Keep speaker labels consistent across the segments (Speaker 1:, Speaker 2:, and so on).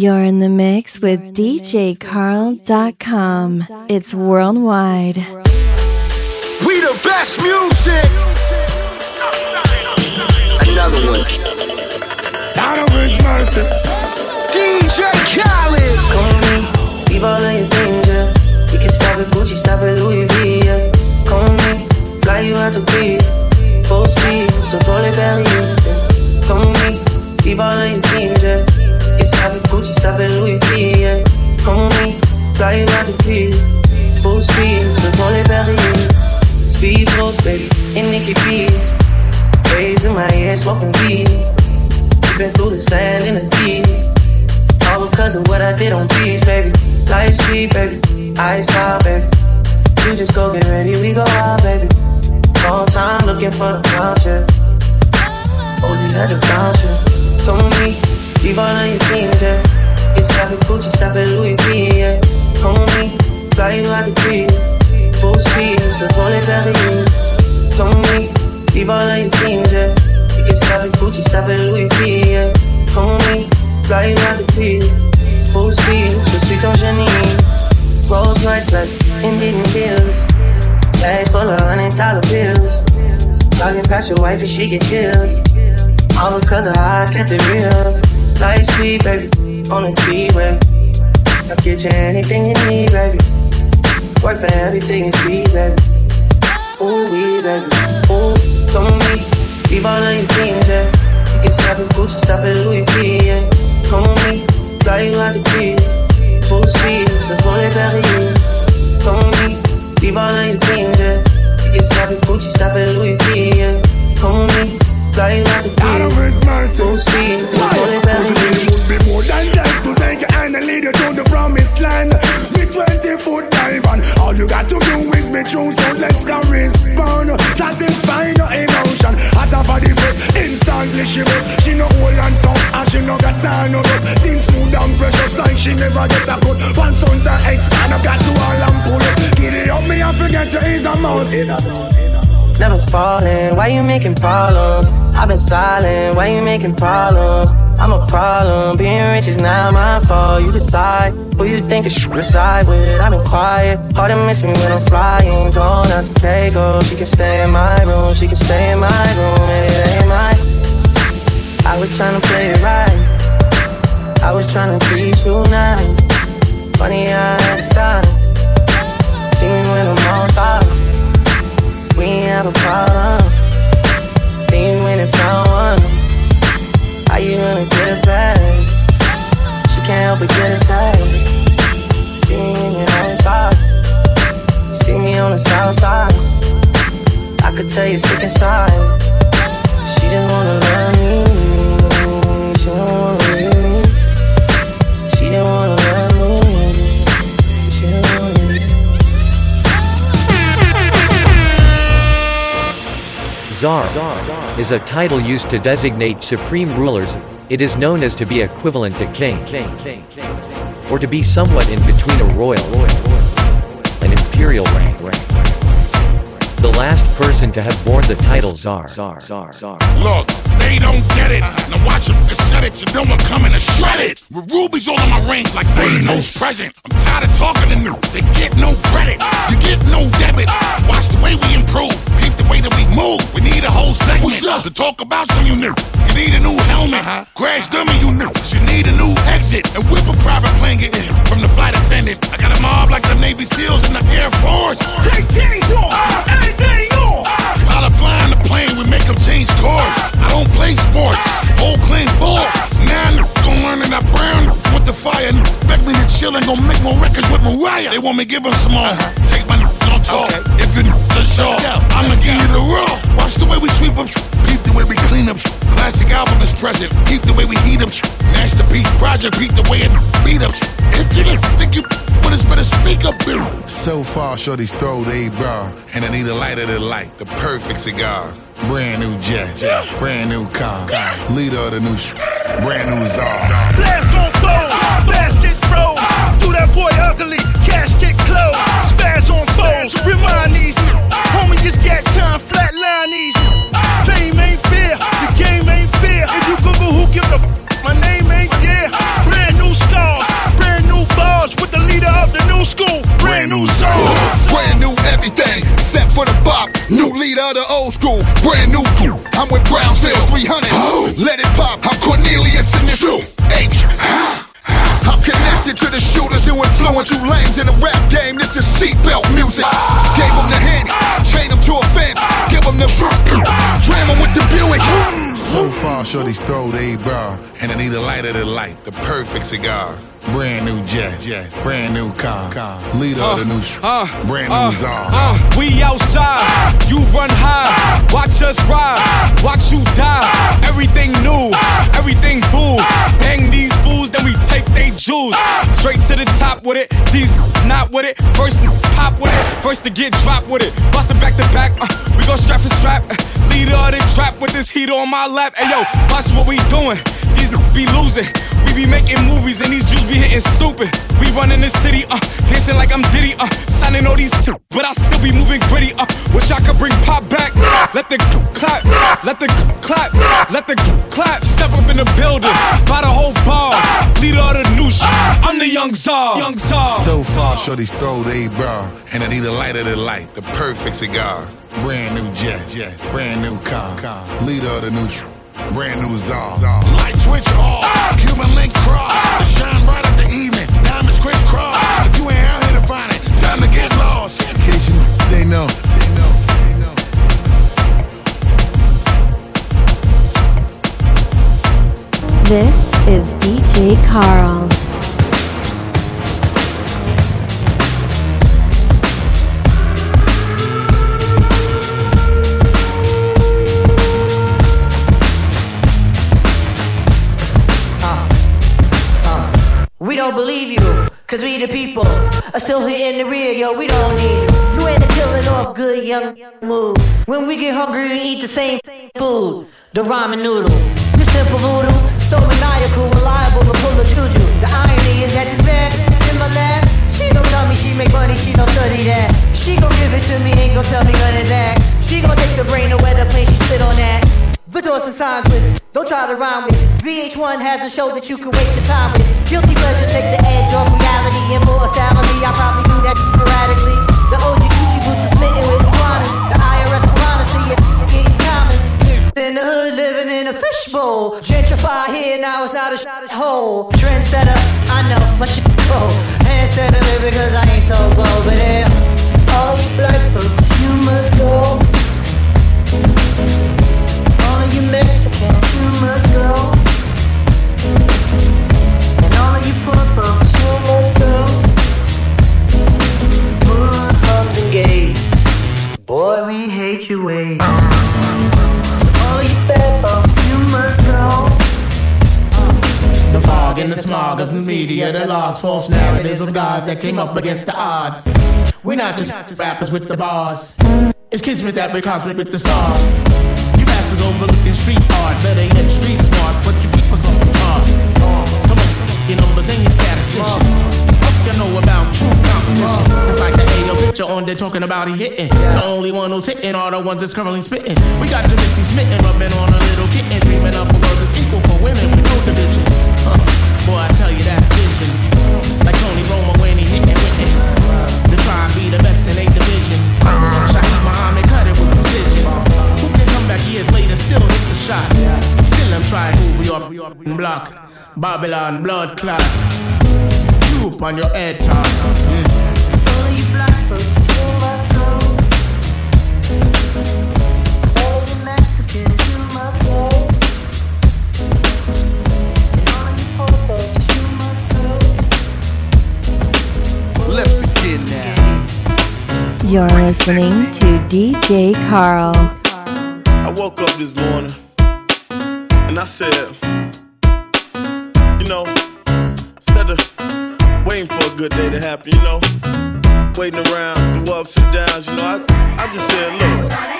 Speaker 1: You're in the mix with DJCarl.com. It's worldwide.
Speaker 2: We the best music. Another one.
Speaker 3: Out of his mercy.
Speaker 2: DJ Khaled.
Speaker 4: Come with me, leave all of your things, yeah. We can stop at Gucci, stop at Louis V, yeah. Come with me, fly you out to Greece. Full speed, so pour les Paris, yeah. Come with me, leave all of your things, yeah. Stop at Gucci, stop Louis V, yeah. Me, fly out to Greece. Full speed, so les Paris, yeah. Speed post, baby, in Nikki B. In my head, smoking weed. Been through the sand in the deep. All because of what I did on beats, baby. Light sweet, baby. Ice hot, baby. You just go get ready, we go out, baby. Long time looking for the bounce. Ozzy had the bounce. Come with me, leave all of your things, yeah. Get stop at Gucci, stop at Louis V, yeah. Me, fly you out the breeze. Full speed, so call it of your things, yeah. You can stop at Gucci, stop at Louis V, yeah. Me, fly you out the breeze. Full speed, je suis ton génie. Rolls Royce black, Indian hills. Bags full of hundred dollar bills. Talking past your wife and she get chilled. All of how I kept it real. Light sweet, baby, on the freeway. I'll get you anything you need, baby. Work for everything you see, baby. Ooh, we, baby. Ooh, come with me. Leave all of your things, yeah. You can stop at Gucci, stop at Louis V, yeah. Come with me, fly you out the breeze. Full speed, so pour les Paris. Come with me, leave all of your things, yeah. You can stop at Gucci, stop at Louis V, making problems? I've been silent, why you making problems? I'm a problem, being rich is not my fault. You decide who you think to shoot reside with. I've been quiet, hard to miss me when I'm flying. Going out to Keiko, she can stay in my room, she can stay in my room, and it ain't mine. I was trying to play it right, I was trying to treat you nice. Funny I had to stop. See me when I'm outside. We ain't have a problem. Back? She can't help but get attached. Me when you're. See me on the south side. I could tell you're sick inside. She just wanna love me. She don't wanna leave me. She don't wanna love me.
Speaker 5: Czar is a title used to designate supreme rulers. It is known as to be equivalent to king, or to be somewhat in between a royal an imperial rank. The last person to have borne the title Czar.
Speaker 6: Look, they don't get it. Now watch them cassette it. You know I'm coming to shred it. With rubies all on my rings like Thanos present. I'm tired of talking to them. They get no credit. You get no debit. Watch the way we improve. Way that we move. We need a whole segment to talk about some you new. You need a new helmet. Crash dummy you new. You need a new exit. And whip a private plane get in from the flight attendant. I got a mob like the Navy SEALs in the Air Force.
Speaker 3: Take chains off, anything uh. off.
Speaker 6: Pilot uh. flying the plane, we make them change course. I don't play sports, whole clean force. Now I'm gon' learn that brown with the fire. Beg me to chill and gon' make more records with Mariah. They want me give them some more. Take my on talk. Just show, I'ma give you the raw. Watch the way we sweep them, keep the way we clean them. Classic album is present, keep the way we heat them. Masterpiece project, beat the way it beat them. If you think you but it's better speak up,
Speaker 7: So far, shorty's throw they bra, and I need a lighter than light, the perfect cigar. Brand new jet, brand new car, leader of the new sh- brand new czar.
Speaker 3: Blast on foes, fast get froze. Do that boy ugly, cash get closed. Fast on foes, remind these. Homie just got time, flatline these. Fame ain't fair, the game ain't fair. If you Google who give the f- my name ain't there. Brand new scars, brand new bars with the leader
Speaker 7: of the
Speaker 6: new school. Brand new zone, brand new everything, set for the bop. New leader of the
Speaker 7: old school, brand new. I'm with Brownsville 300. Let it pop, I'm Cornelius in this. Shoot. Eight. I'm connected to the shooters who influence you lames in the rap game. This is seatbelt music. Gave them the hand, chain them to a fence, give them the ram them with the Buick. So far, shorty's throw they bra, and I need a lighter than light, the perfect cigar. Brand new jet, jet, brand new car, car. Leader of the new,
Speaker 8: uh,
Speaker 7: brand
Speaker 8: uh,
Speaker 7: new czar.
Speaker 8: uh, we outside, you run high. Watch us ride, they jewels. Ah! Straight to the top with it. These not with it. First pop with it. First to get dropped with it. Bust it back to back. Uh, we go strap for strap. Uh, leader of the trap with this heater on my lap. Hey yo, watch what we doing. These be losing. We be making movies and these Jews be hitting stupid. We run in the city, uh, dancing like I'm Diddy, uh, signing all these, but I still be moving gritty, uh. Wish I could bring pop back. Let the clap, let the clap, let the clap. Step up in the building, by the whole bar. Leader of the new sh- I'm the young czar, young czar.
Speaker 7: So far, shorty's throw they bra, and I need a light of the light, the perfect cigar. Brand new jet, jet, brand new car, car. Leader of the new, brand new czar. Light switch off, ah! Cuban link cross, ah! to shine bright at the evening. Diamonds crisscross. Ah! If you ain't out here to find it, it's time to get lost. In case you they know, they know, they know.
Speaker 1: This is DJ Carl.
Speaker 9: Don't believe you, cause we the people are still here in the rear, yo, we don't need you. You ain't killing off good young move. When we get hungry, we eat the same food, the ramen noodle. You simple voodoo, so maniacal, reliable to pull a juju. The irony is that this bad in my lab. She don't tell me she make money, she don't study that. She gon' give it to me, ain't gon' tell me none of that. She gon' take the brain away the plane, she spit on that. Vidors and signs with, don't try to rhyme with. VH1 has a show that you can waste your time with. Guilty pleasure take the edge off reality, and for a salary, I probably do that sporadically. The OG Gucci boots are smitten with iguanas. The IRS piranha see it getting common. In the hood, living in a fishbowl. Gentrify here, now it's not a sh- hole. Trendsetter, I know my shit cold. Handsetter, because I ain't so bold, but yeah. All you black folks, you must go.
Speaker 10: False narratives of gods that came up against the odds. We're not just rappers with the bars. It's kismet that we conflict with the stars. You bastards overlooking street art, better yet street smart, but you keep us the chart. Some of your numbers ain't your statistician. What you know about true competition? It's like the AO picture on there talking about he hitting. The only one who's hitting are the ones that's currently spitting. We got Jamissi smitten, rubbing on a little kitten, dreaming up a world that's equal for women with no division. Uh, boy, I tell you that's Still I'm trying to move you off block. Babylon blood clot. You on your head top. Mm.
Speaker 9: All you black folks, you must go. All you Mexicans, you must go. All you poor folks, you must go.
Speaker 2: Let's begin now.
Speaker 1: You're listening to DJ Carl.
Speaker 11: I woke up this morning and I said, you know, instead of waiting for a good day to happen, you know, waiting around through ups and downs, you know, I, I just said, look.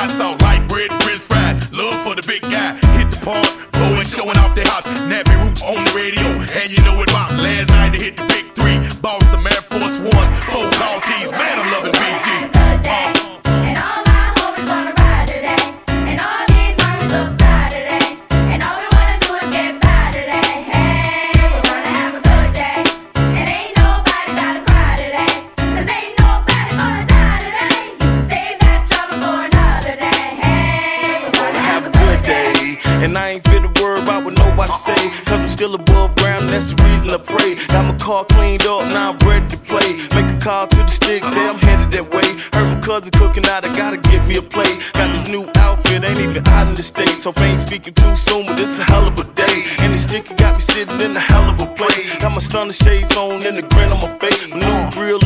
Speaker 6: Hot sauce,
Speaker 11: stunner shades on and the grin on my face. New grill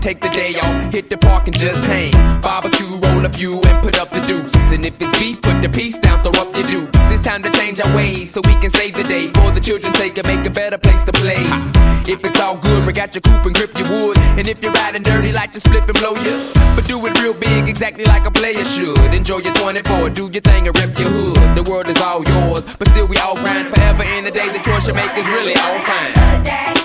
Speaker 12: Take the day off, hit the park and just hang. Barbecue, roll a few and put up the deuce. And if it's beef, put the piece down, throw up your deuce. It's time to change our ways so we can save the day. For the children's sake and make a better place to play. If it's all good, we got your coupe and grip your wood. And if you're riding dirty, like to split and blow you. But do it real big, exactly like a player should. Enjoy your 24, do your thing and rep your hood. The world is all yours, but still we all grind forever in the day. The choice you make is really all fine.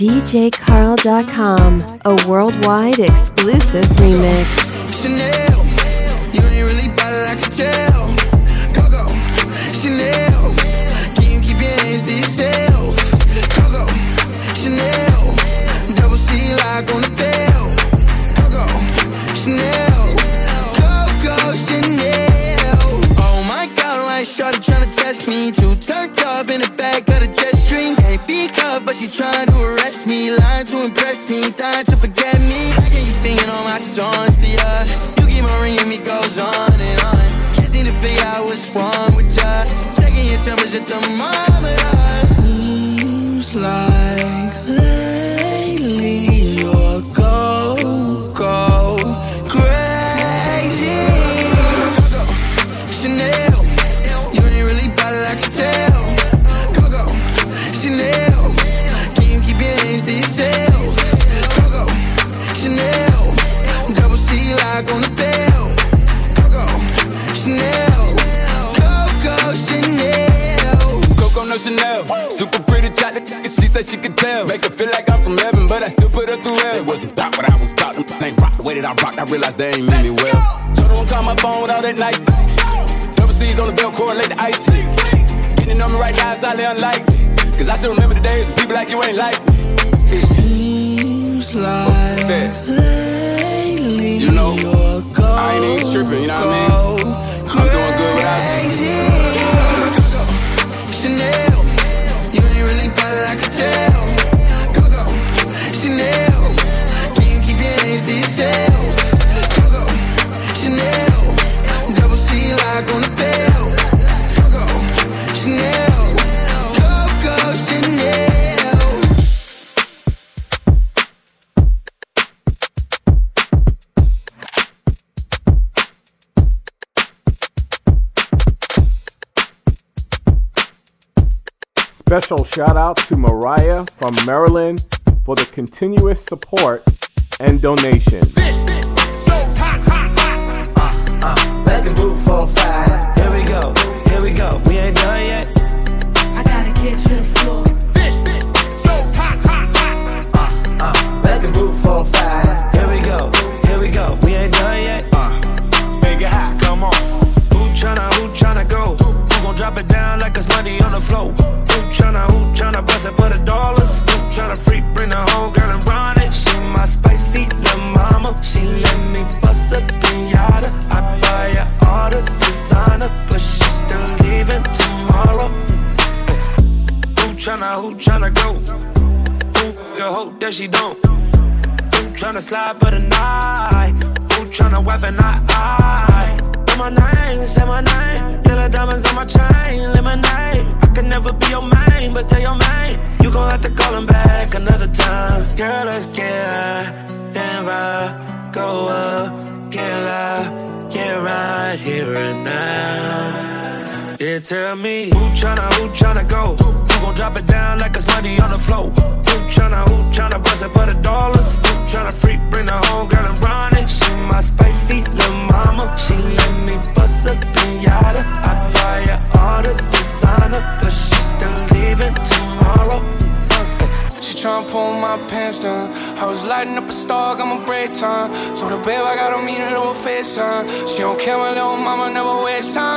Speaker 1: DJCarl.com, a worldwide exclusive remix.
Speaker 13: Chanel, you ain't really bought it, I can tell. Coco, Chanel, can you keep your hands to yourself? Coco, Chanel, double C lock on the bell. Coco, Chanel, Coco, Chanel. Oh my God, why shorty tryna test me? Too turned up in the back of the jet stream. Can't be cuffed, but she trying to Lying to impress me, dying to forget me. How can you singing all my songs for ya? You keep on ringing me, goes on and on. Can't seem to figure out what's wrong with ya. Checking your temperature thermometer. Seems like
Speaker 14: said tell. Make her feel like I'm from heaven, but I still put her through hell. It wasn't about what I was about. Them ain't rock the way that I rocked. I realized they ain't mean me well. Told her don't call my phone all that night. Double C's on the belt, correlate the ice. Getting on me right now is highly unlikely. Cause I still remember the days when people like you ain't like me.
Speaker 13: Seems like lately
Speaker 14: You know, I ain't even tripping, you know what I mean?
Speaker 15: Special shout out to Mariah from Maryland for the continuous support and donation.
Speaker 16: Let the roof on fire. Here we go, here we go. We ain't done yet. I gotta get to the floor. Tell me who tryna, who tryna go? Who gon' drop it down like it's money on the floor? Who tryna, who tryna bust it for the dollars? Who tryna freak, bring the home girl and run it? She my spicy little mama. She let me bust a pinata. I buy her all the designer, but she still leaving tomorrow.
Speaker 17: She tryna pull my pants down. I was lighting up a star, got my break time. Told her, babe, I gotta a meeting over FaceTime. She don't care, my little mama never waste time.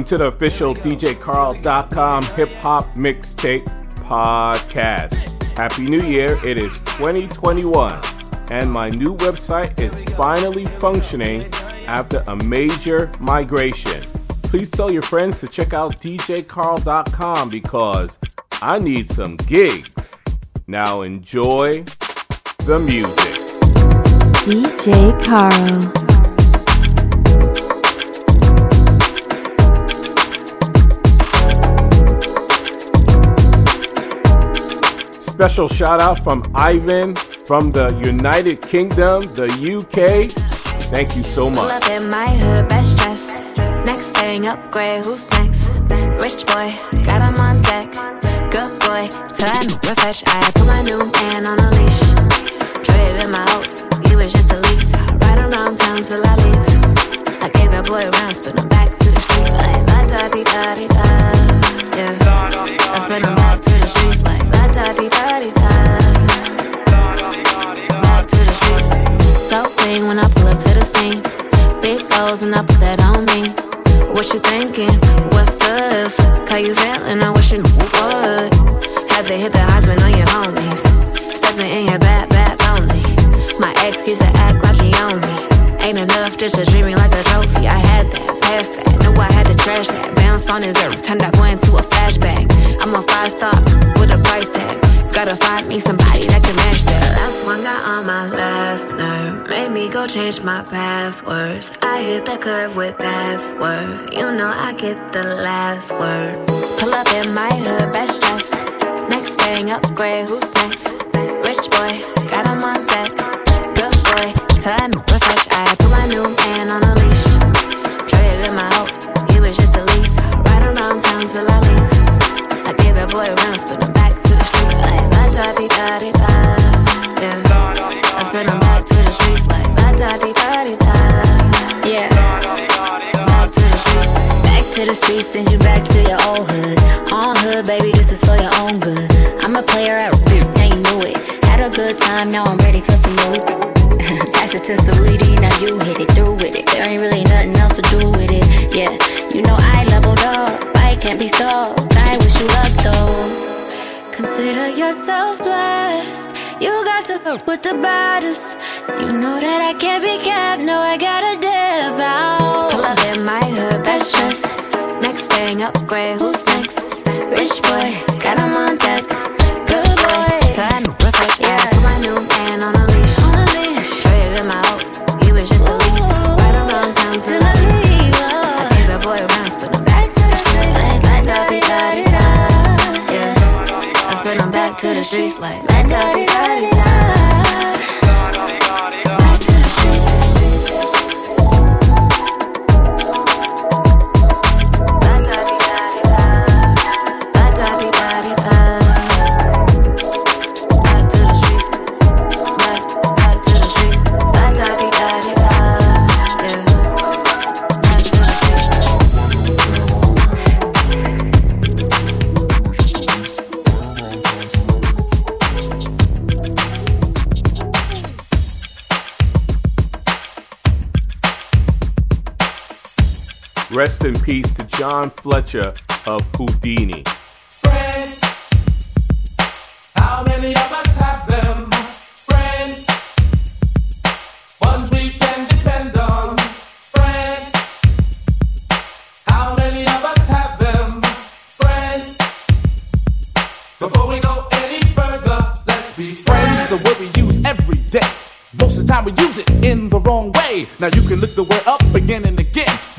Speaker 15: Welcome to the official DJCarl.com hip hop mixtape podcast. Happy New Year. It is 2021, and my new website is finally functioning after a major migration. Please tell your friends to check out DJCarl.com because I need some gigs. Now enjoy the music.
Speaker 1: DJ Carl.
Speaker 15: Special shout out from Ivan from the United Kingdom, the UK. Thank you so much.
Speaker 18: in my hood, best. Next thing, upgrade, who's next? Rich boy, got him on deck. Good boy, refresh. I put my new man on a leash. Traded him out, he was just a lease. Ride around town till I leave. I gave that boy back to the street like da da da. Yeah, I spin him back to the streets da di da. Back to the streets. So clean when I pull up to the scene. Big goals and I put that on me. What you thinking? What's good? How you feeling? I wish you would. Had to hit the husband on your homies. Stepping in your bad, bad lonely. My ex used to act like he owned me. Ain't enough just to treat me like a trophy. I had that, passed that, knew I had to trash that. Bounced on his earth, turned that boy into a flashback. I'm a five star Gotta find me somebody that can match that. Last one got on my last nerve. Made me go change my passwords. I hit the curve with that password. You know I get the last word. Pull up in my hood, best dress. Next thing, upgrade, who's next? Rich boy, got him on deck. Good boy, time refresh. I put my new man on a streets,
Speaker 15: John Fletcher of Whodini.
Speaker 19: Friends, how many of us have them? Friends, ones we can depend on. Friends, how many of us have them? Friends, before we go any further, let's be
Speaker 20: Friends
Speaker 19: friends.
Speaker 20: is a word we use every day. Most of the time we use it in the wrong way. Now you can look the word up again and again,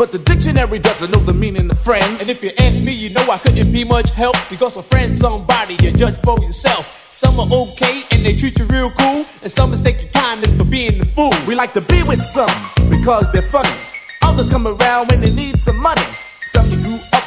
Speaker 20: but the dictionary doesn't know the meaning of friends.
Speaker 21: And if you ask me, you know I couldn't be much help because a friend's somebody you judge for yourself. Some are okay and they treat you real cool, and some mistake your kindness for being the fool.
Speaker 20: We like to be with some because they're funny. Others come around when they need some money. Some you grew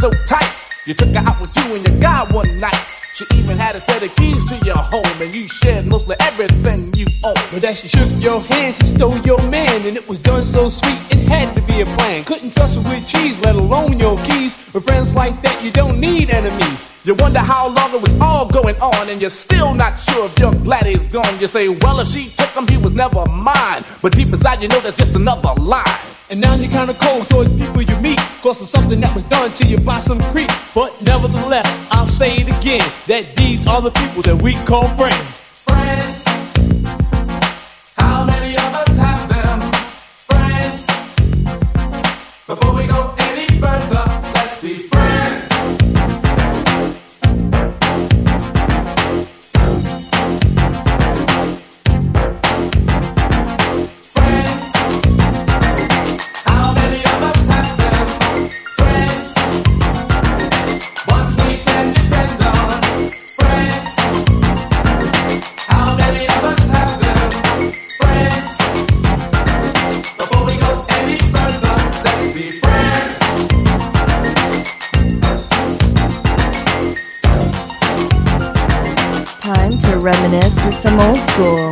Speaker 20: so tight. You took her out with you and your guy one night. She even had a set of keys to your home, and you shared mostly everything you own.
Speaker 21: But as she shook your hand, she stole your man, and it was done so sweet, it had to be a plan. Couldn't trust her with cheese, let alone your keys. With friends like that, you don't need enemies.
Speaker 20: You wonder how long it was all going on, and you're still not sure if you're glad he's gone. You say, well, if she took him, he was never mine. But deep inside, you know that's just another lie.
Speaker 21: And now you're kinda cold towards people you meet, cause of something that was done to you by some creep. But nevertheless, I'll say it again, that these are the people that we call friends.
Speaker 19: Friends,
Speaker 1: some old school.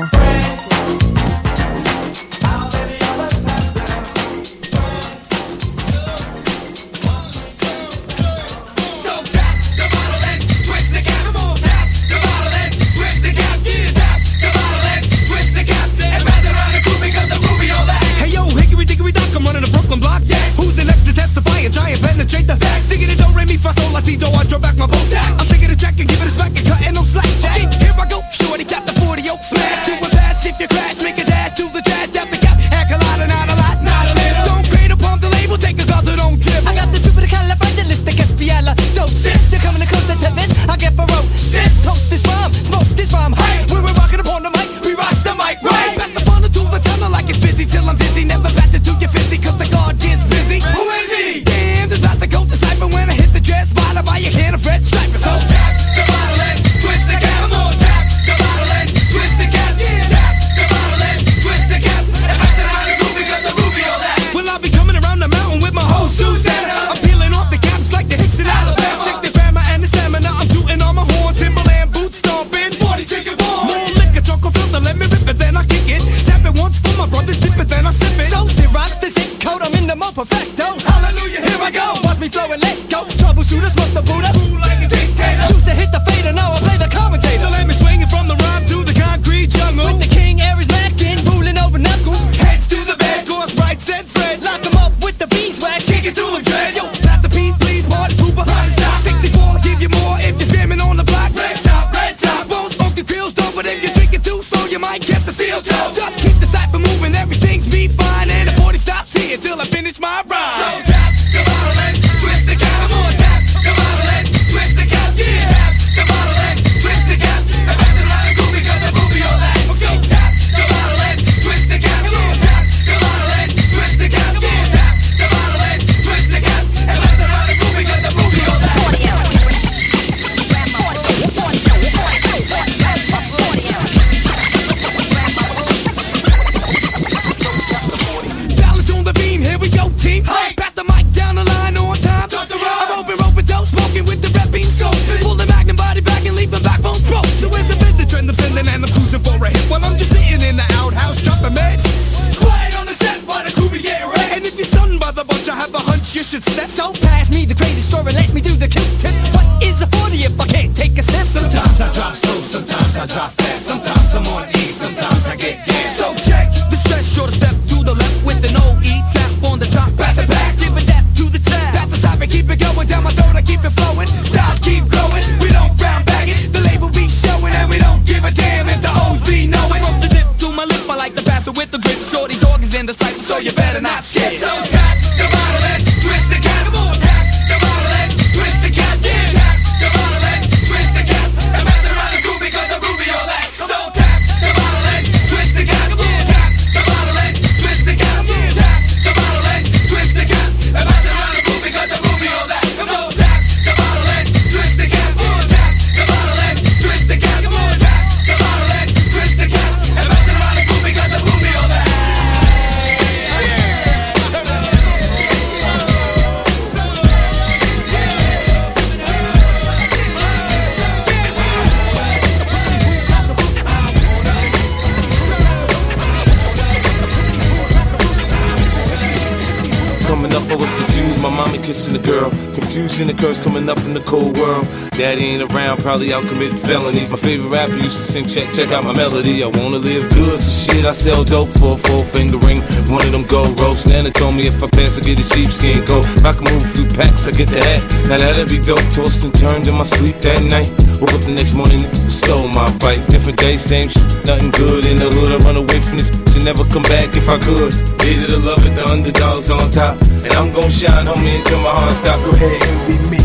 Speaker 22: Confusion curse coming up in the cold world. Daddy ain't around, probably out committing felonies. My favorite rapper used to sing, check, check out my melody. I wanna live good, so shit, I sell dope for a four finger ring. One of them gold ropes. Nana told me if I pass, I get a sheepskin coat. If I can move a few packs, I get the hat. Now that'd be dope. Tossed and turned in my sleep that night. Woke up the next morning, stole my bike. Different day, same shit, nothing good in the hood. I run away from this and never come back if I could. Hated to love it, the underdogs on top. And I'm gon' shine, homie, until my heart stop. Go ahead, envy me.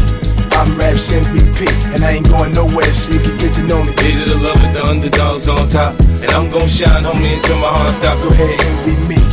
Speaker 23: I'm Raps MVP, and I ain't going nowhere, so you can get to know me.
Speaker 22: Hated to love it, the underdogs on top. And I'm gon' shine, homie, until my heart stop.
Speaker 23: Go ahead, envy me.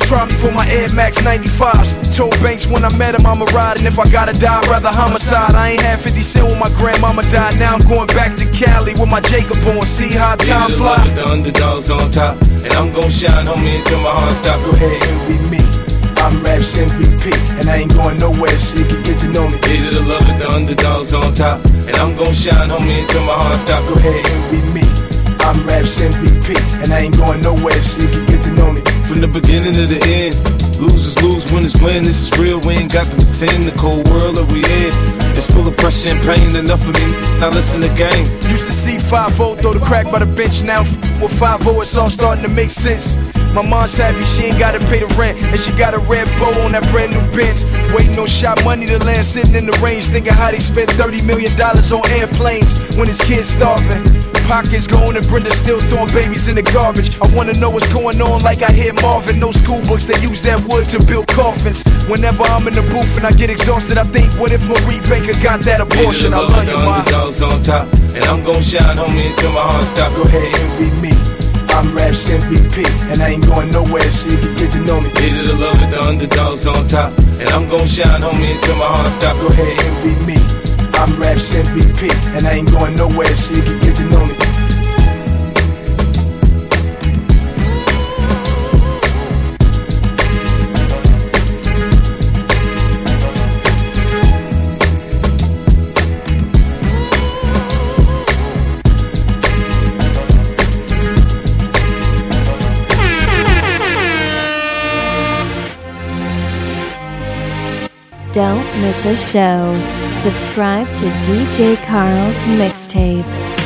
Speaker 24: try me for my Air Max 95s. Told Banks when I met him, I'ma ride. And if I gotta die, I'd rather homicide. I ain't had 50 cent when my grandmama died. Now I'm going back to Cali with my Jacob on. See how time fly.
Speaker 22: the underdogs on top. And I'm gon' shine, homie, until my heart stop.
Speaker 23: Go ahead, envy me. I'm Raps MVP, and I ain't going nowhere, so you can get to know me.
Speaker 22: Hated to love it, the underdogs on top. And I'm gon' shine, homie, until my heart stop.
Speaker 23: Go ahead, envy me. I'm Raps MVP, and I ain't going nowhere, so you can get to know me.
Speaker 22: From the beginning to the end, losers lose, winners win. This is real, we ain't got to pretend. The cold world that we in is full of pressure and pain. Enough of me, now listen to game.
Speaker 24: Used to see 5 0 throw the crack by the bench. Now with 5 it's all starting to make sense. My mom's happy she ain't gotta pay the rent, and she got a red bow on that brand new bench. Waiting on shot money to land, sitting in the range, thinking how they spent 30 million dollars on airplanes when his kids starving pockets going and Brenda still throwing babies in the garbage. I wanna know what's going on, like I hear Marvin. No school books, they use that wood to build coffins. Whenever I'm in the booth and I get exhausted, I think, what if Marie Baker got that abortion? I love you, my
Speaker 22: dogs on top, and I'm gonna shine, homie, until my heart stop.
Speaker 23: Go ahead, envy me.
Speaker 24: I'm Raps MVP, and I ain't going nowhere, so you can get to know me.
Speaker 22: These are the love of the underdogs on top, and I'm gonna shine, homie, until my heart stop.
Speaker 24: Go ahead, envy me. I'm Raps MVP, and I ain't going nowhere, so you can get to know me.
Speaker 19: Don't miss a show. Subscribe to DJ Carl's mixtape.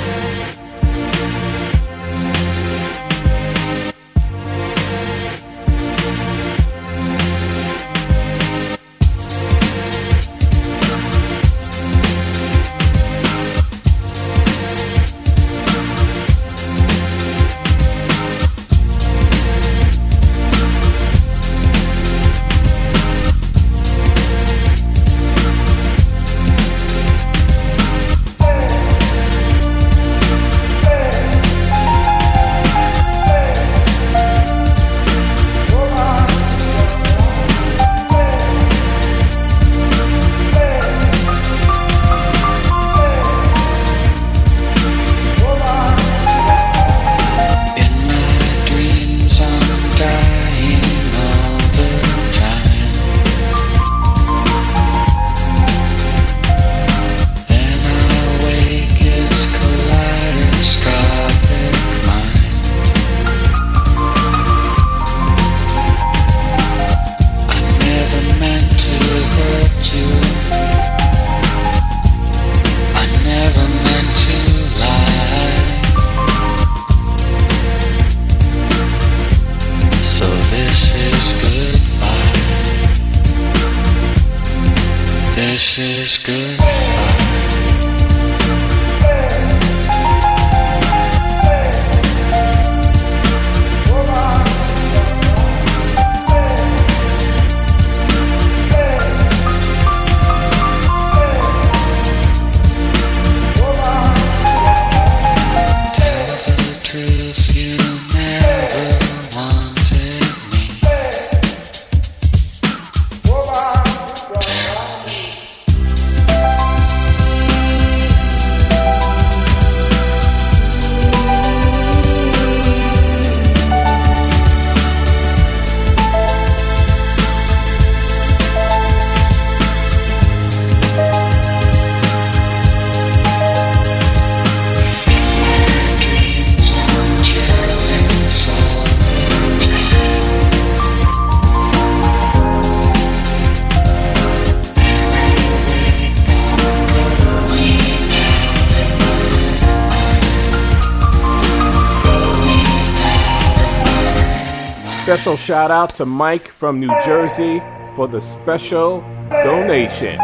Speaker 15: Special shout out to Mike from New Jersey for the special donation.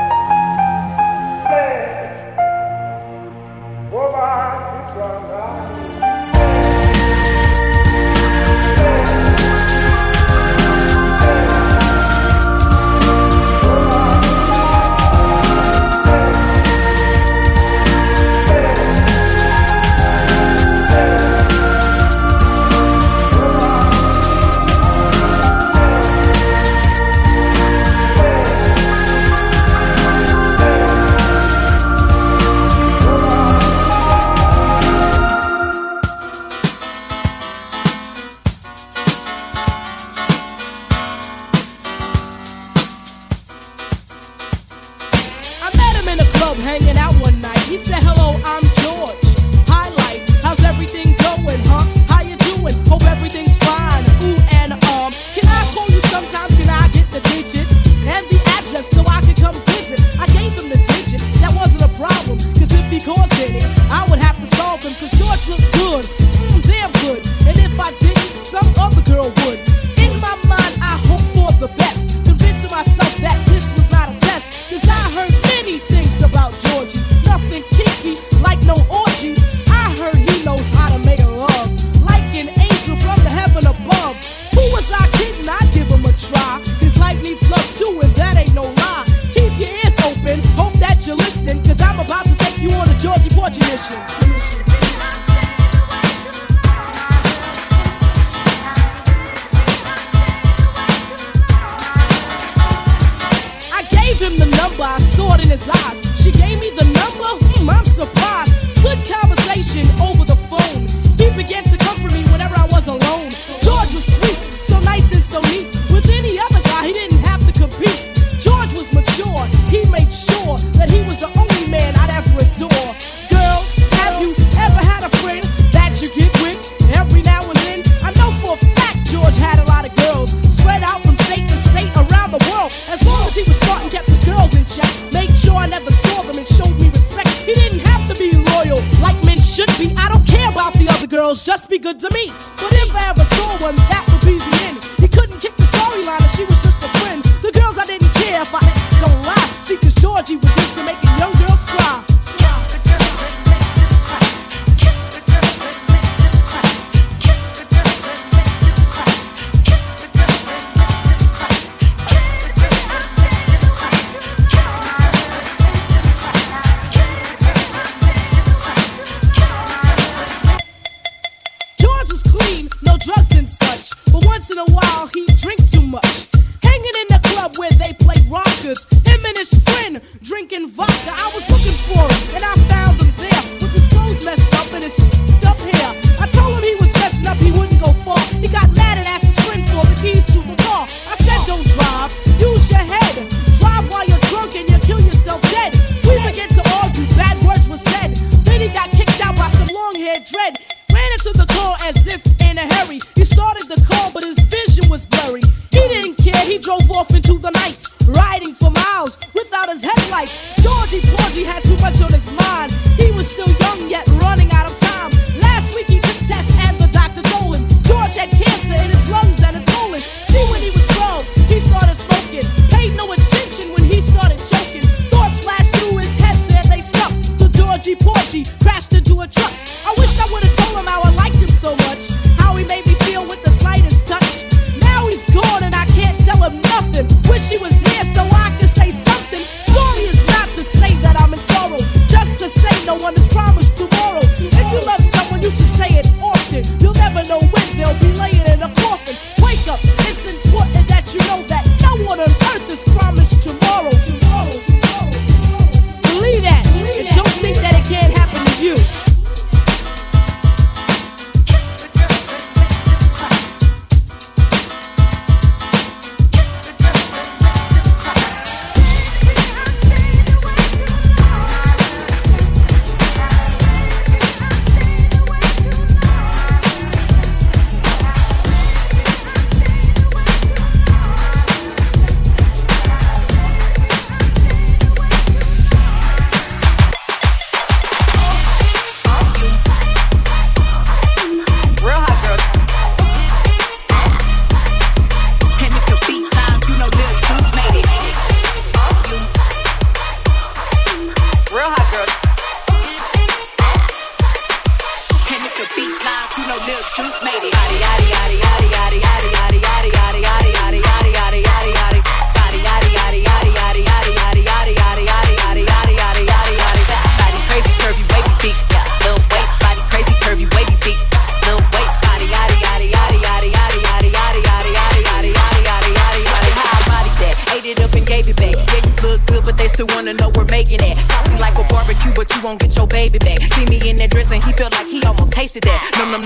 Speaker 25: for nights, riding for miles without his headlights. Georgie Porgy had too much on his mind. He was still young yet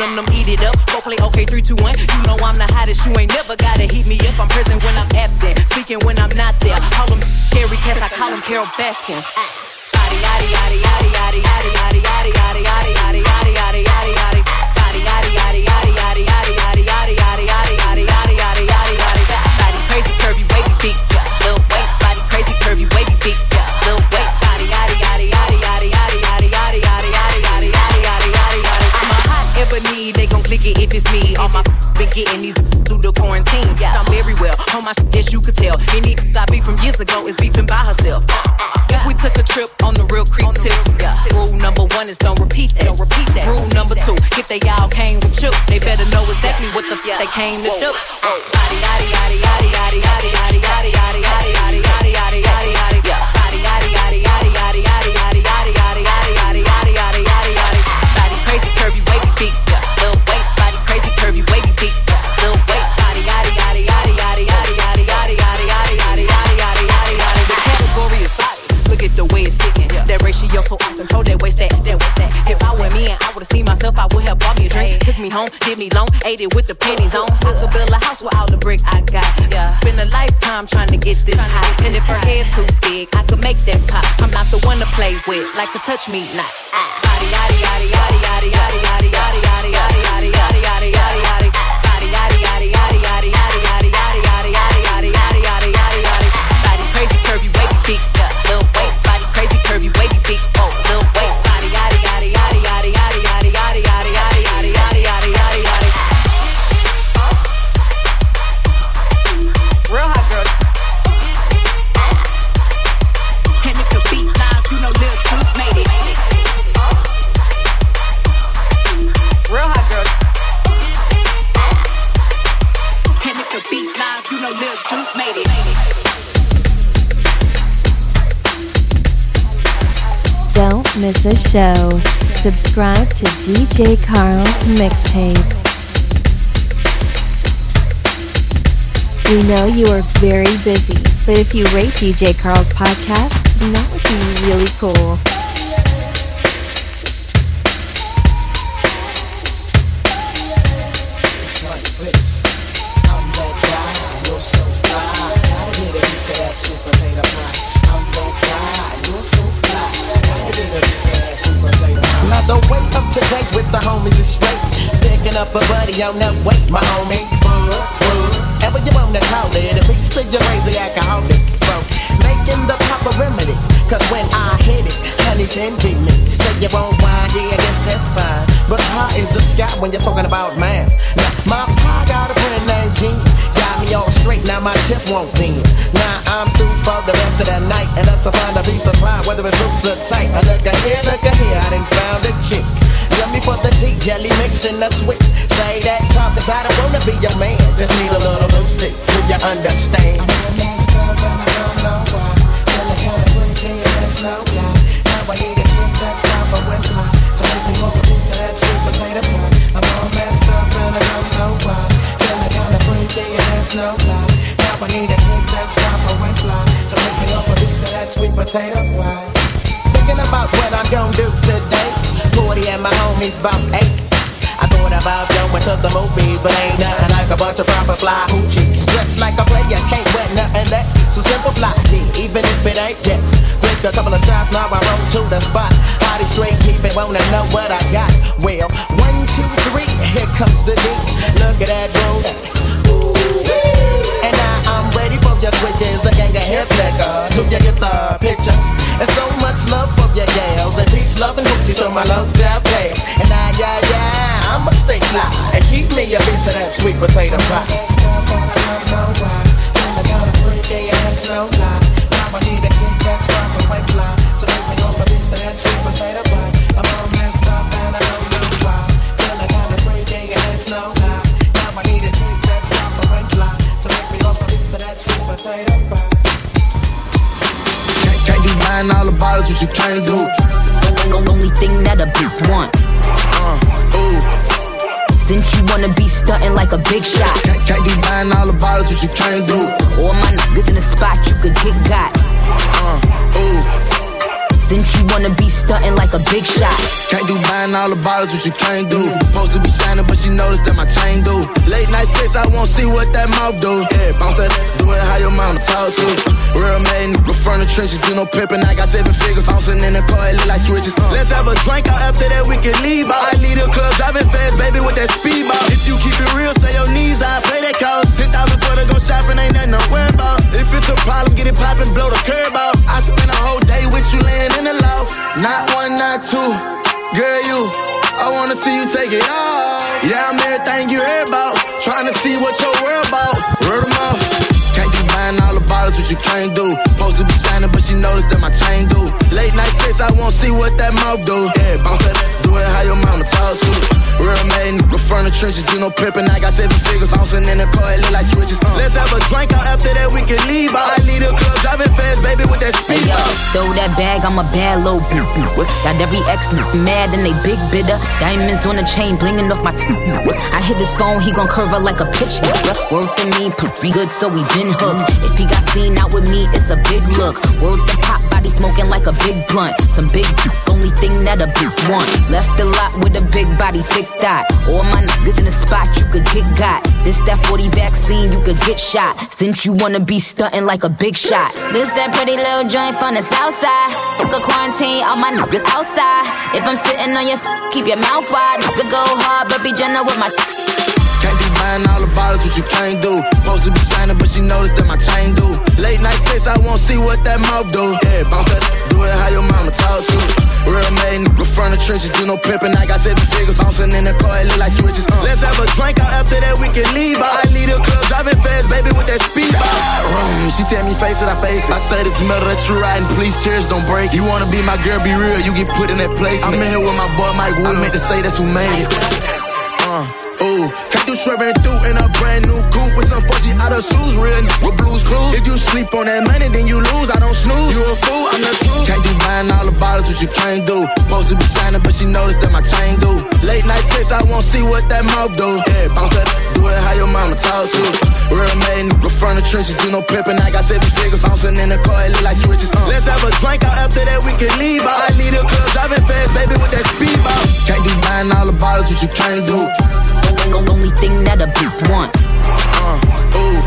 Speaker 25: him,
Speaker 26: them eat it up. Go play okay, three, two, one. You know I'm the hottest, you ain't never gotta heat me up. I'm present when I'm absent, speaking when I'm not there. Call them scary cats. I call them Carole Baskin. Yaddy, yaddy, yaddy, yaddy, yaddy. is beeping by herself. If we took a trip on the real creep tip, yeah. Rule number one is don't repeat that. Don't repeat that. Rule number two, if they all came with you, they better know exactly what the fuck they came to do. Have bought me a drink. Took me home, did me long, ate it with the pennies on. I could build a house with all the brick I got. Yeah, been a lifetime trying to get this high. And if her head too big, I could make that pop. I'm not the one to play with, like a touch me not. Ah. Yadi yadi yadi yadi yadi yadi yadi yadi yadi yadi yadi yadi
Speaker 1: miss a show. Subscribe to DJ Carl's mixtape. We know you are very busy, but if you rate DJ Carl's podcast, that would be really cool.
Speaker 27: On that weight, my homie. Mm-hmm. Ever you wanna call it, a piece to your crazy alcoholics, bro. Making the proper remedy, cause when I hit it, honey's envy me. Say you won't wine, yeah, I guess that's fine. But how is the sky when you're talking about mass? Now, my pie got a friend named Gene. Got me all straight, now my tip won't bend. Now I'm through for the rest of the night, and that's a a piece of pie, whether it's loose or tight. I look at here, look at here, I done found a chick. Yummy for the tea, jelly mix mixing the switch. It jets. Drink a couple of shots, now I roll to the spot. Body straight, keep it, wanna know what I got. Well, one, two, three, here comes the D. Look at that roll. And now I'm ready for your switches, a gang of hip liquor. Do you get the picture? And so much love for your gals, and peace, love, and hoochies on my low down pay. And now, yeah, yeah, I'ma stay fly and keep me a piece of that sweet potato pie.
Speaker 23: A
Speaker 28: big shot.
Speaker 29: Can't, be buying all the bottles, what you can't do.
Speaker 28: All my niggas in the spot, you could get got.
Speaker 29: Uh,
Speaker 28: Since you wanna be stunting like a big shot.
Speaker 29: Can't do buying all the bottles, what you can't do. Supposed to be shining, but she noticed that my chain do. Late night sex, I won't see what that mouth do. Yeah, bounce that, do it how your mama talk to. Real man, nigga from the trenches, do no pimping. I got seven figures, bouncing in the car, it look like switches. Uh. Let's have a drink out after that, we can leave out. I lead the club, driving fast, baby, with that speed ball. If you keep it real, say your knees, I pay that cost. 10,000 for to go shopping, ain't nothing to worry about. If it's a problem, get it poppin', blow the curb out. I spend a whole day with you laying in the loft. Not one, not two. Girl, you, I wanna see you take it off. Yeah, I'm everything you heard about. Trying to see what your world about. Word mouth. Can't be buying all the bottles, what you can't do. Supposed to be shining, but she noticed that my chain do. Late night sex, I won't see what that mouth do. Yeah, bounce that, do it how your mama talk to. Real man, nigga from the trenches, do no pimping. I got seven figures, bouncing in the car, it look like switches. Uh. Let's have a drink out after that, we can leave. I lead the club, driving fast, baby, with that
Speaker 28: Hey
Speaker 29: speed.
Speaker 28: yo, throw that bag, I'm a bad little bitch. Got every ex mad and they big bidder. Diamonds on the chain, blinging off my teeth. I hit this phone, he gon' curve her like a pitch. Worth to me, pretty good, so we been hooked. If he got seen out with me, it's a big look. Word to pop by body smoking like a big blunt. Some big only thing that a big want. Left a lot with a big body, thick dot. All my niggas in the spot, you could get got. This that 40 vaccine, you could get shot. Since you wanna be stunting like a big shot.
Speaker 18: This that pretty little joint from the south side. Fuck a quarantine, all my niggas outside. If I'm sitting on your, f- keep your mouth wide. Nigga go hard, but be gentle with my.
Speaker 29: Can't be buying all the bottles, what you can't do. Supposed to be shining, but she noticed that my chain do. Late night sex, I won't see what that mouth do. Yeah, bounce that, do it how your mama taught you. Real made nigga from the trenches, do no pimping. I got seven figures, bouncing in the car, it look like switches. Uh. Let's have a drink out after that, we can leave. I lead the club, driving fast, baby, with that speed. Mm, she tell me face it, I face it. I say this metal that you riding, please cheers, don't break. You wanna be my girl, be real, you get put in that place. I'm in here with my boy Mike Wood. I meant to say that's who made it. Uh, ooh, can't do swerving through in a brand new coupe with some fuzzy out of shoes, real n- with blues clues. If you sleep on that money, then you lose. I don't snooze. You a fool, I'm the truth. Can't be buying all the bottles, what you can't do. Supposed to be shining, but she noticed that my chain do. Late night sex, I won't see what that mouth do. Yeah, bounce that, do it how your mama taught you. Real made nigga from the trenches, do no pimping. I got seven figures, bouncing in the car, it look like switches. Uh. Let's have a drink out after that, we can leave out. I lead the club, driving fast, baby, with that speed ball. Can't be buying all the bottles, what you can't do.
Speaker 28: Only thing that a big want.
Speaker 29: Uh, ooh.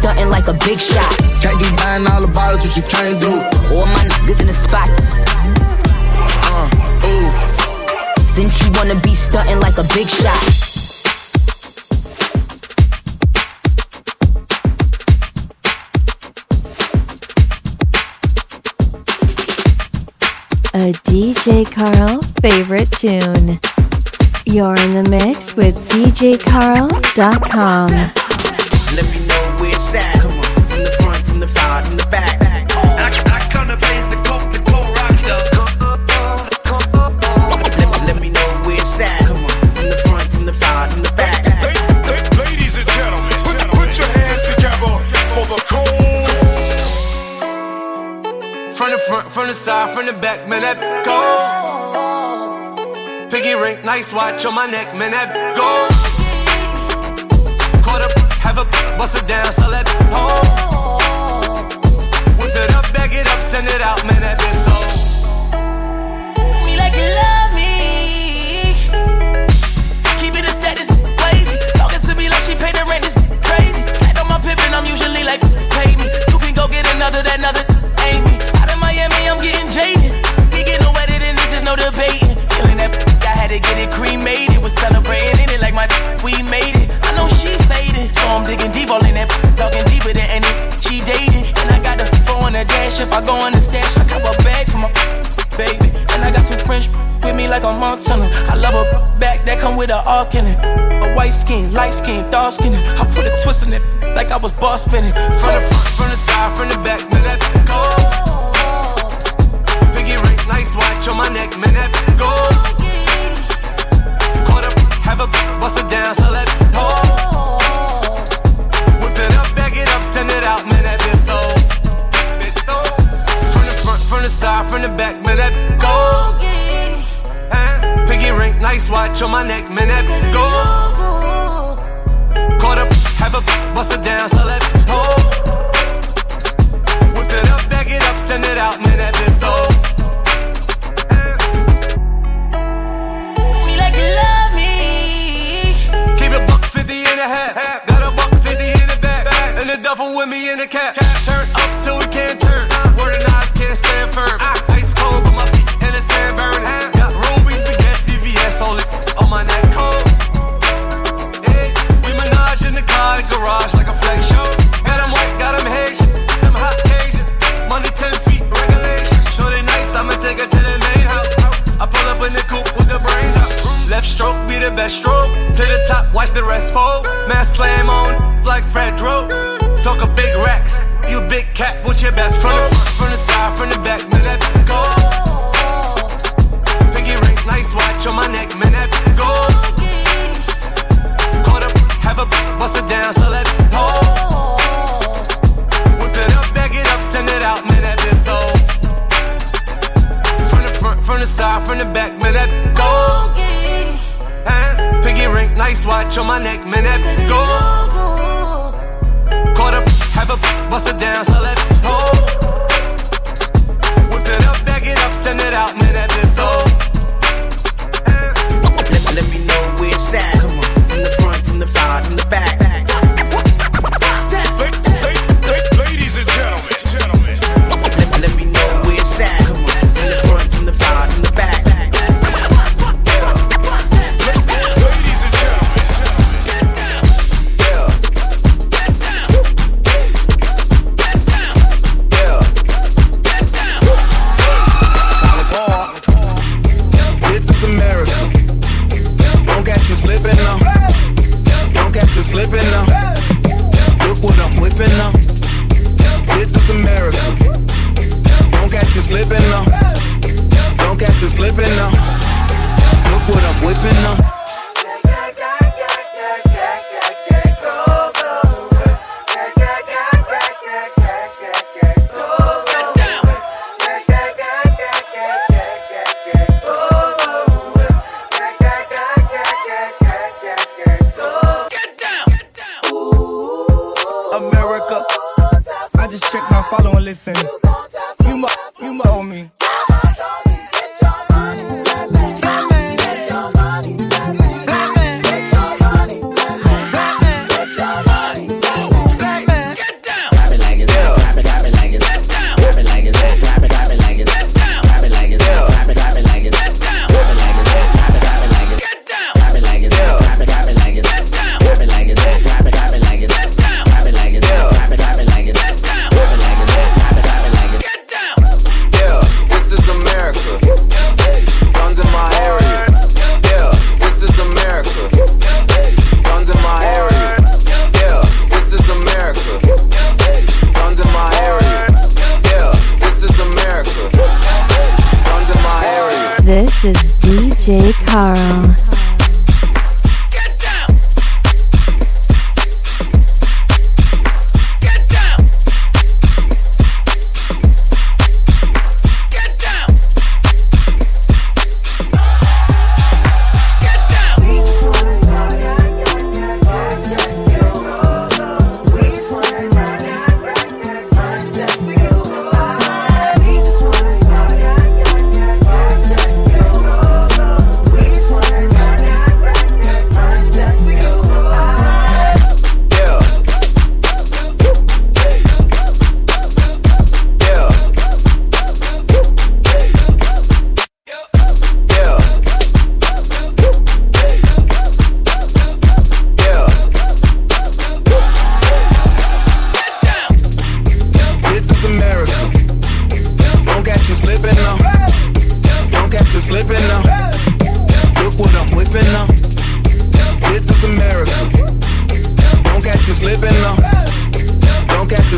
Speaker 28: Stunting like a big shot.
Speaker 29: Can't be buying all the bottles, what you can't do.
Speaker 28: All my niggas in the spot.
Speaker 29: Uh, ooh.
Speaker 28: Since you wanna be stunting like a big shot.
Speaker 1: A DJ Carl favorite tune. You're in the mix with DJCarl.com.
Speaker 30: Let me know where it's at. Come on, from the front, from the side, from the back. I, I come to blaze the coke, the cold rock stuff. Let, let me know where it's at. Come on, from the front, from the side, from the back.
Speaker 31: Ladies and gentlemen, put, put your hands together for the cold.
Speaker 16: From the front, from the side, from the back, man, that go. Piggy ring, nice watch on my neck, man, that go. Caught up, have a bust it down, so let go. Whip it up, bag it up, send it out, man, that been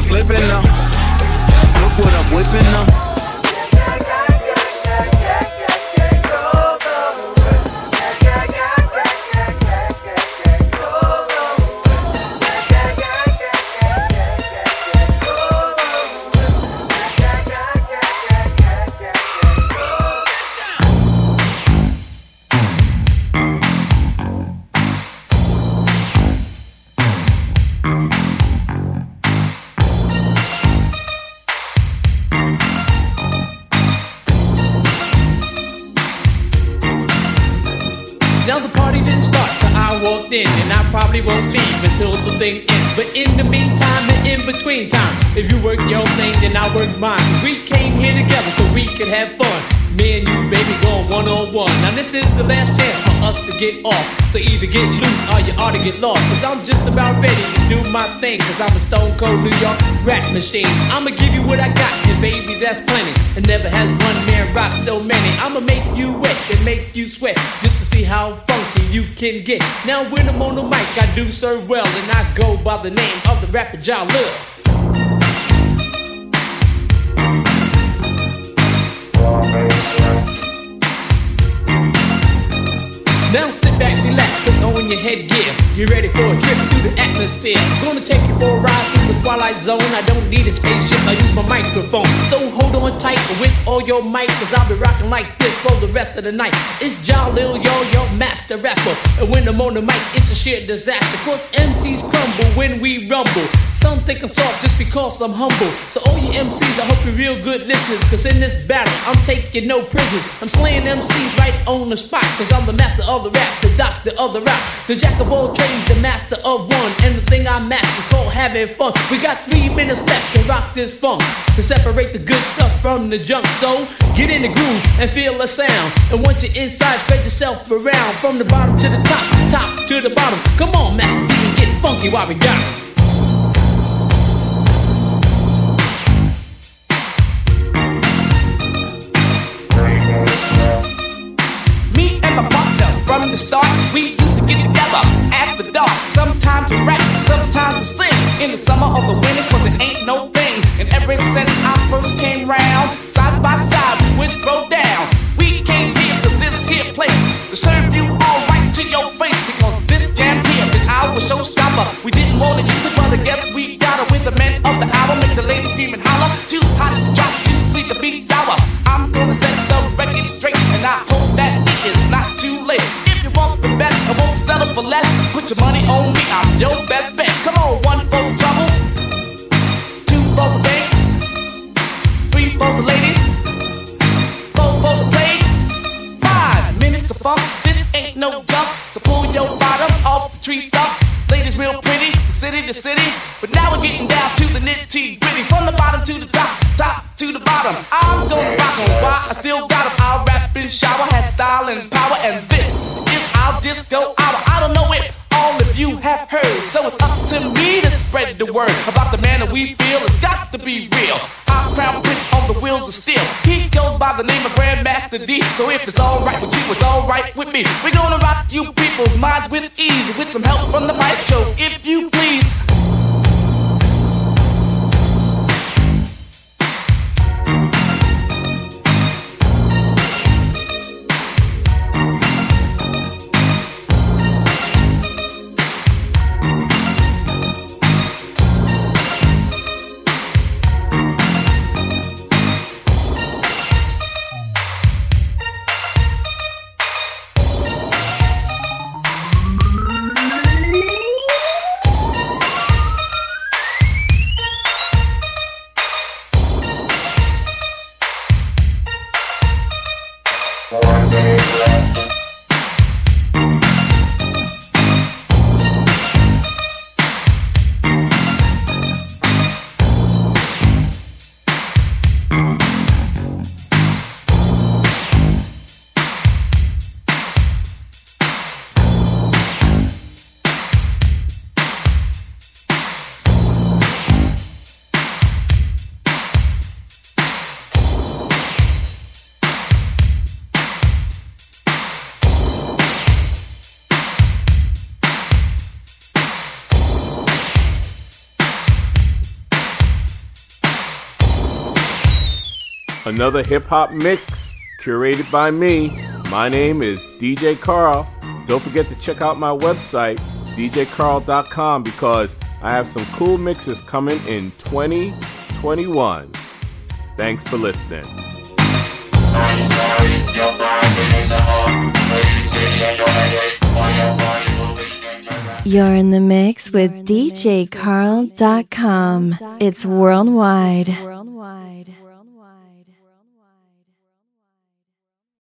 Speaker 14: slipping now. Look what I'm whipping now.
Speaker 21: Have fun. Me and you, baby, going one on one. Now this is the last chance for us to get off. So either get loose or you ought to get lost. Cause I'm just about ready to do my thing. Cause I'm a stone cold New York rap machine. I'ma give you what I got, and baby, that's plenty. And never has one man rock so many. I'ma make you wet and make you sweat. Just to see how funky you can get. Now when I'm on the mic, I do serve well. And I go by the name of the rapper Jah your headgear. You ready for a trip through the atmosphere? Gonna take you for a ride through the twilight zone. I don't need a spaceship, I use my microphone. So hold on tight with all your might, cause I'll be rocking like this for the rest of the night. It's Jalil, yo, your master rapper. And when I'm on the mic, it's a sheer disaster. Cause MCs crumble when we rumble. Some think I'm soft just because I'm humble. So all you MCs, I hope you're real good listeners. Cause in this battle, I'm taking no prisoners. I'm slaying MCs right on the spot. Cause I'm the master of the rap, the doctor of the rap. The jack of all trades, the master of one. And the thing I master is called having fun. We got three minutes left to rock this funk. To separate the good stuff from the junk. So get in the groove and feel the sound. And once you're inside, spread yourself around. From the bottom to the top, top to the bottom. Come on, Master Dee, get funky while we got 'em. the start, we used to get together at the dark. Sometimes we rap, sometimes we sing. In the summer or the winter, cause it ain't no thing. And ever since I first came round, side by side, we would down. We came here to this here place to serve you all right to your face. Because this jam here is our showstopper. We didn't want to use it, but I guess we got it with the man of the album. Your money on me, I'm your best bet. Come on, one for the trouble, two for the banks, three for the ladies, four for the play. Five minutes of funk, this ain't no jump. So pull your bottom off the tree stump. Ladies real pretty, city to city. But now we're getting down to the nitty gritty. From the bottom to the top, top to the bottom. I'm gonna rock 'em. Why? I still got 'em. It's up to me to spread the word about the man that we feel. It's got to be real. Our crown prince on the wheels of steel. He goes by the name of Grandmaster Dee. So if it's alright with you, it's alright with me. We're gonna rock you people's minds with ease. With some help from the maestro, if you please.
Speaker 15: Another hip hop mix curated by me. My name is DJ Carl. Don't forget to check out my website, djcarl.com, because I have some cool mixes coming in 2021. Thanks for listening.
Speaker 1: You're in the mix with DJCarl.com. It's worldwide. worldwide.